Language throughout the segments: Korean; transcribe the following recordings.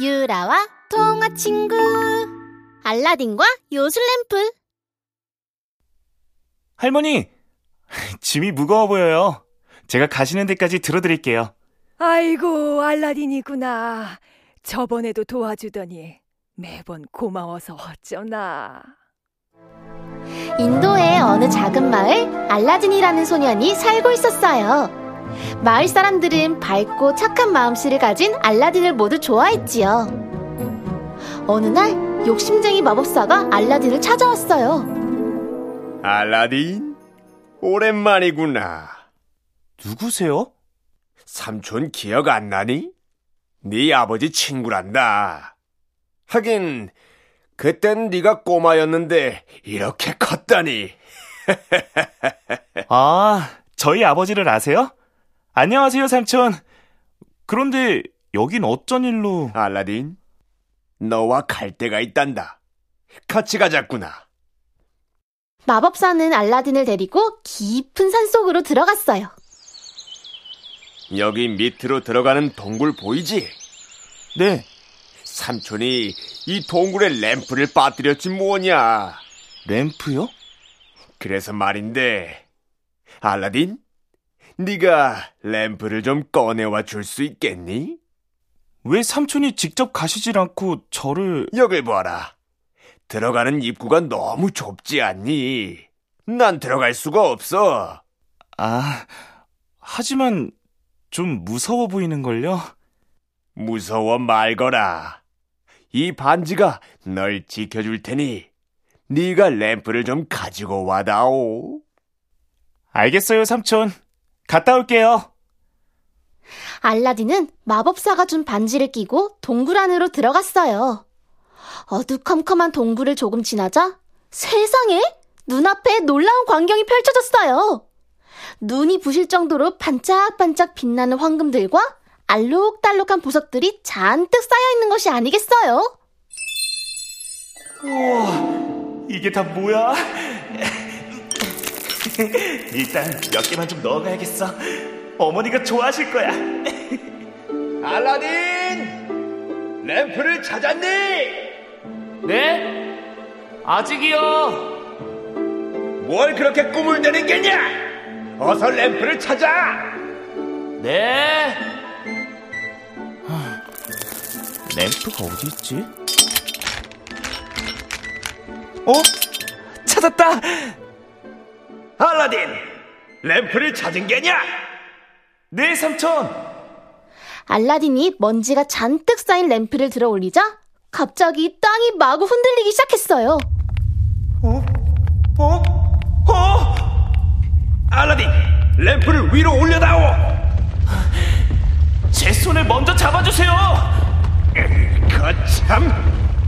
유라와 통화 친구 알라딘과 요술램프 할머니, 짐이 무거워 보여요. 제가 가시는 데까지 들어드릴게요. 아이고, 알라딘이구나. 저번에도 도와주더니 매번 고마워서 어쩌나. 인도의 어느 작은 마을 알라딘이라는 소년이 살고 있었어요. 마을 사람들은 밝고 착한 마음씨를 가진 알라딘을 모두 좋아했지요. 어느 날 욕심쟁이 마법사가 알라딘을 찾아왔어요. 알라딘? 오랜만이구나. 누구세요? 삼촌 기억 안 나니? 네 아버지 친구란다. 하긴 그땐 네가 꼬마였는데 이렇게 컸다니. 아, 저희 아버지를 아세요? 안녕하세요, 삼촌. 그런데 여긴 어쩐 일로... 알라딘, 너와 갈 데가 있단다. 같이 가자꾸나. 마법사는 알라딘을 데리고 깊은 산속으로 들어갔어요. 여기 밑으로 들어가는 동굴 보이지? 네, 삼촌이 이 동굴에 램프를 빠뜨렸지 뭐냐. 램프요? 그래서 말인데, 알라딘, 네가 램프를 좀 꺼내와 줄 수 있겠니? 왜 삼촌이 직접 가시질 않고 저를... 여길 봐라. 들어가는 입구가 너무 좁지 않니? 난 들어갈 수가 없어. 아, 하지만 좀 무서워 보이는걸요? 무서워 말거라. 이 반지가 널 지켜줄 테니 네가 램프를 좀 가지고 와다오. 알겠어요, 삼촌. 갔다 올게요. 알라딘은 마법사가 준 반지를 끼고 동굴 안으로 들어갔어요. 어두컴컴한 동굴을 조금 지나자 세상에 눈앞에 놀라운 광경이 펼쳐졌어요. 눈이 부실 정도로 반짝반짝 빛나는 황금들과 알록달록한 보석들이 잔뜩 쌓여 있는 것이 아니겠어요? 우와, 이게 다 뭐야? 일단 몇 개만 좀 넣어가야겠어. 어머니가 좋아하실 거야. 알라딘! 램프를 찾았니? 네? 아직이요. 뭘 그렇게 꿈을 내는 게냐? 어서 램프를 찾아! 네. 램프가 어디 있지? 어? 찾았다. 알라딘! 램프를 찾은 게냐? 네, 삼촌. 알라딘이 먼지가 잔뜩 쌓인 램프를 들어 올리자 갑자기 땅이 마구 흔들리기 시작했어요. 어? 어? 어? 알라딘! 램프를 위로 올려다오! 제 손을 먼저 잡아주세요. 거참!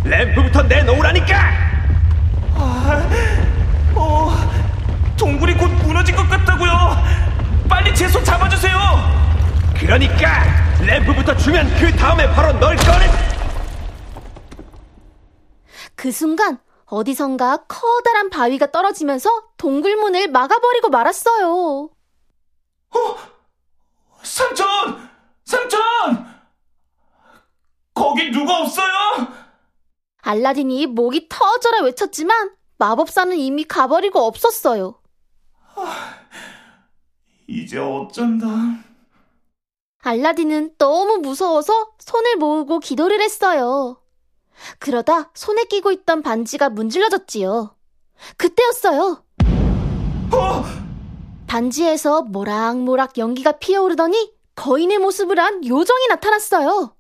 램프부터 내놓으라니까! 어, 동굴이 곧 무너질 것 같다고요. 빨리 제 손 잡아주세요. 그러니까 램프부터 주면 그 다음에 바로 널 꺼내! 그 순간 어디선가 커다란 바위가 떨어지면서 동굴 문을 막아버리고 말았어요. 삼촌, 삼촌, 거기 누가 없어요? 알라딘이 목이 터져라 외쳤지만 마법사는 이미 가버리고 없었어요. 이제 어쩐다. 알라딘은 너무 무서워서 손을 모으고 기도를 했어요. 그러다 손에 끼고 있던 반지가 문질러졌지요. 그때였어요. 어, 반지에서 모락모락 연기가 피어오르더니 거인의 모습을 한 요정이 나타났어요.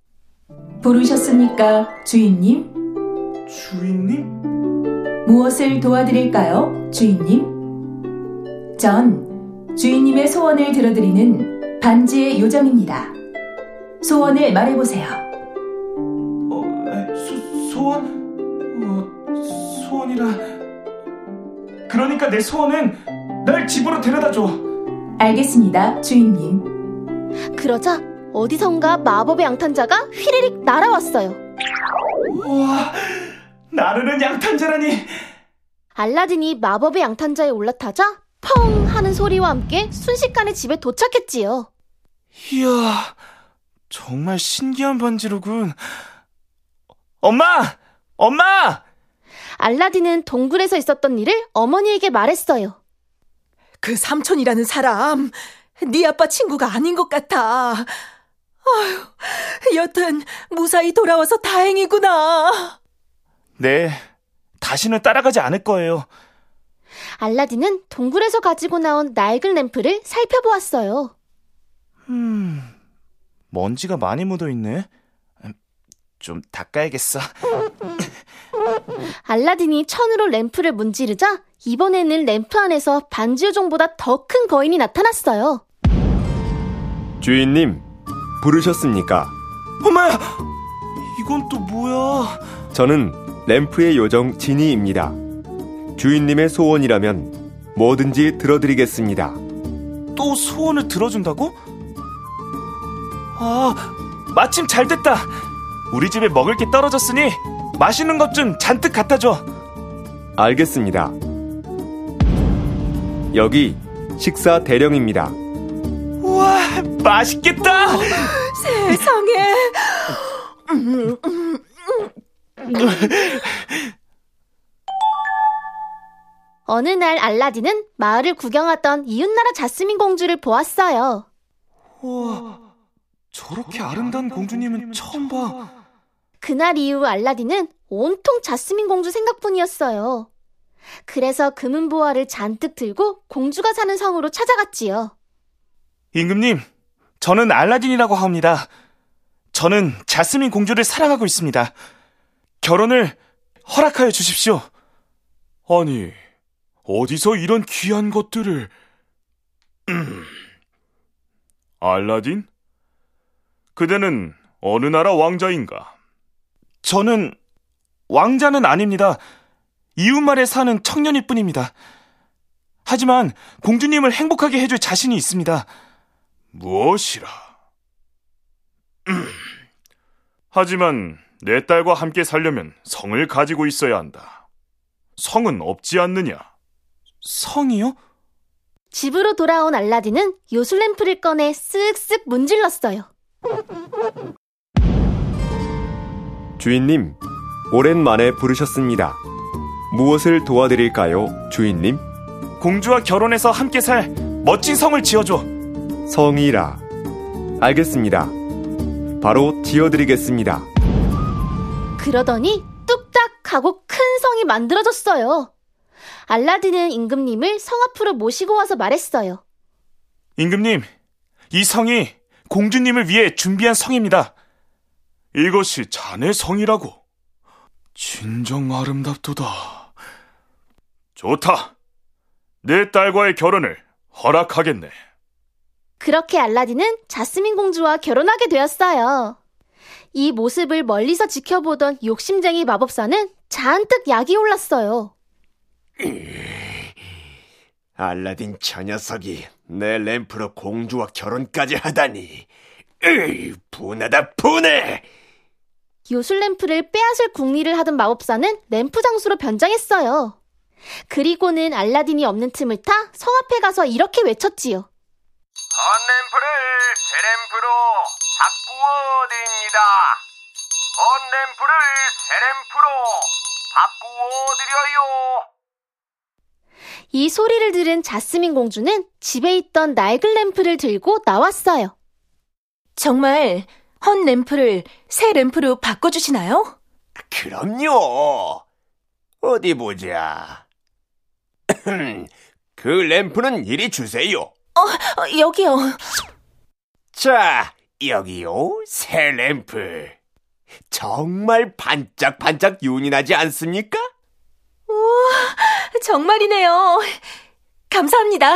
부르셨습니까, 주인님? 주인님? 무엇을 도와드릴까요, 주인님? 전 주인님의 소원을 들어드리는 반지의 요정입니다. 소원을 말해보세요. 어, 에, 소, 소원? 어, 소원이라. 그러니까 내 소원은 날 집으로 데려다 줘. 알겠습니다, 주인님. 그러자 어디선가 마법의 양탄자가 휘리릭 날아왔어요. 우와, 나르는 양탄자라니. 알라딘이 마법의 양탄자에 올라타자 펑 하는 소리와 함께 순식간에 집에 도착했지요. 이야, 정말 신기한 반지로군. 엄마! 엄마! 알라딘은 동굴에서 있었던 일을 어머니에게 말했어요. 그 삼촌이라는 사람, 네 아빠 친구가 아닌 것 같아. 아휴, 여튼 무사히 돌아와서 다행이구나. 네, 다시는 따라가지 않을 거예요. 알라딘은 동굴에서 가지고 나온 낡은 램프를 살펴보았어요. 음, 먼지가 많이 묻어 있네. 좀 닦아야겠어. 알라딘이 천으로 램프를 문지르자 이번에는 램프 안에서 반지 요정보다 더 큰 거인이 나타났어요. 주인님, 부르셨습니까? 엄마야! 이건 또 뭐야? 저는 램프의 요정 지니입니다. 주인님의 소원이라면 뭐든지 들어드리겠습니다. 또 소원을 들어준다고? 아, 마침 잘 됐다. 우리 집에 먹을 게 떨어졌으니 맛있는 것 좀 잔뜩 갖다 줘. 알겠습니다. 여기 식사 대령입니다. 우와, 맛있겠다. 세상에. 어느 날 알라딘은 마을을 구경하던 이웃나라 자스민 공주를 보았어요. 우와, 저렇게 아름다운 공주님은 처음 봐. 그날 이후 알라딘은 온통 자스민 공주 생각뿐이었어요. 그래서 금은 보화를 잔뜩 들고 공주가 사는 성으로 찾아갔지요. 임금님, 저는 알라딘이라고 합니다. 저는 자스민 공주를 사랑하고 있습니다. 결혼을 허락하여 주십시오. 아니, 어디서 이런 귀한 것들을... 음. 알라딘? 그대는 어느 나라 왕자인가? 저는 왕자는 아닙니다. 이웃말에 사는 청년일 뿐입니다. 하지만 공주님을 행복하게 해줄 자신이 있습니다. 무엇이라? 음. 하지만 내 딸과 함께 살려면 성을 가지고 있어야 한다. 성은 없지 않느냐? 성이요? 집으로 돌아온 알라딘은 요술램프를 꺼내 쓱쓱 문질렀어요. 주인님, 오랜만에 부르셨습니다. 무엇을 도와드릴까요, 주인님? 공주와 결혼해서 함께 살 멋진 성을 지어줘. 성이라. 알겠습니다. 바로 지어드리겠습니다. 그러더니 뚝딱 하고 큰 성이 만들어졌어요. 알라딘은 임금님을 성 앞으로 모시고 와서 말했어요. 임금님, 이 성이 공주님을 위해 준비한 성입니다. 이것이 자네 성이라고. 진정 아름답도다. 좋다. 내 딸과의 결혼을 허락하겠네. 그렇게 알라딘은 자스민 공주와 결혼하게 되었어요. 이 모습을 멀리서 지켜보던 욕심쟁이 마법사는 잔뜩 약이 올랐어요. 알라딘 저 녀석이 내 램프로 공주와 결혼까지 하다니. 으이, 분하다 분해! 요술 램프를 빼앗을 궁리를 하던 마법사는 램프 장수로 변장했어요. 그리고는 알라딘이 없는 틈을 타 성 앞에 가서 이렇게 외쳤지요. 헌 램프를 새 램프로 바꾸어 드립니다. 헌 램프를 새 램프로 바꾸어 드려요. 이 소리를 들은 자스민 공주는 집에 있던 낡은 램프를 들고 나왔어요. 정말 헌 램프를 새 램프로 바꿔주시나요? 그럼요. 어디 보자. 그 램프는 이리 주세요. 어, 여기요. 자, 여기요. 새 램프. 정말 반짝반짝 윤이 나지 않습니까? 정말이네요. 감사합니다.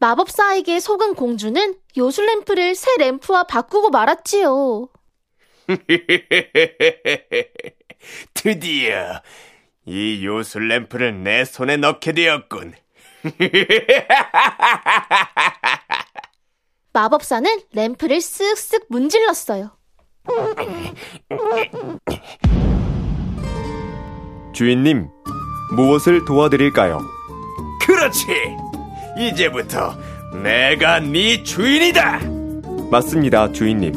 마법사에게 속은 공주는 요술 램프를 새 램프와 바꾸고 말았지요. 드디어 이 요술 램프를 내 손에 넣게 되었군. 마법사는 램프를 쓱쓱 문질렀어요. 주인님, 무엇을 도와드릴까요? 그렇지. 이제부터 내가 네 주인이다. 맞습니다, 주인님.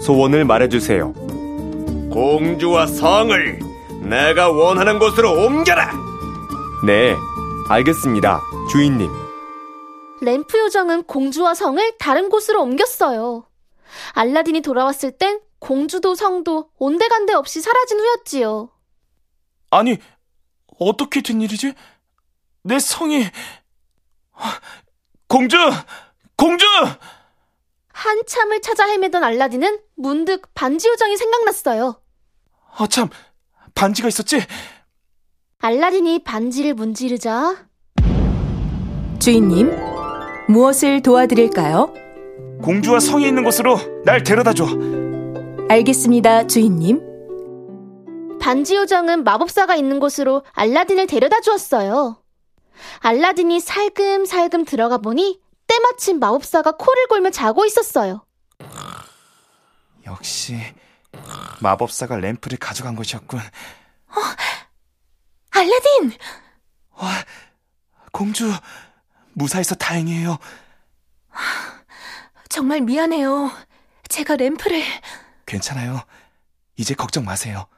소원을 말해주세요. 공주와 성을 내가 원하는 곳으로 옮겨라. 네, 알겠습니다, 주인님. 램프 요정은 공주와 성을 다른 곳으로 옮겼어요. 알라딘이 돌아왔을 땐 공주도 성도 온데간데 없이 사라진 후였지요. 아니, 어떻게 된 일이지? 내 성이... 공주! 공주! 한참을 찾아 헤매던 알라딘은 문득 반지 요정이 생각났어요. 아, 참. 반지가 있었지? 알라딘이 반지를 문지르자 주인님, 무엇을 도와드릴까요? 공주와 성이 있는 곳으로 날 데려다 줘. 알겠습니다, 주인님. 반지 요정은 마법사가 있는 곳으로 알라딘을 데려다 주었어요. 알라딘이 살금살금 들어가 보니 때마침 마법사가 코를 골며 자고 있었어요. 역시 마법사가 램프를 가져간 것이었군. 알라딘! 공주, 무사해서 다행이에요. 정말 미안해요. 제가 램프를... 괜찮아요. 이제 걱정 마세요.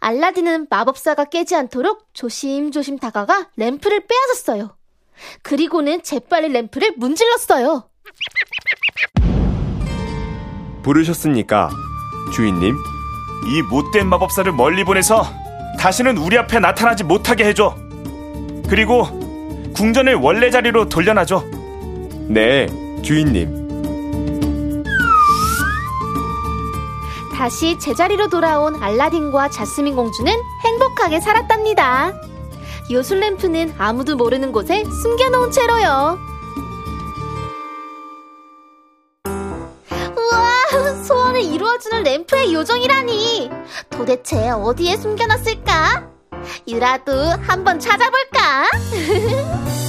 알라딘은 마법사가 깨지 않도록 조심조심 다가가 램프를 빼앗았어요. 그리고는 재빨리 램프를 문질렀어요. 부르셨습니까, 주인님? 이 못된 마법사를 멀리 보내서 다시는 우리 앞에 나타나지 못하게 해줘. 그리고 궁전을 원래 자리로 돌려놔줘. 네, 주인님. 다시 제자리로 돌아온 알라딘과 자스민 공주는 행복하게 살았답니다. 요술 램프는 아무도 모르는 곳에 숨겨놓은 채로요. 우와, 소원을 이루어주는 램프의 요정이라니. 도대체 어디에 숨겨놨을까? 유라도 한번 찾아볼까?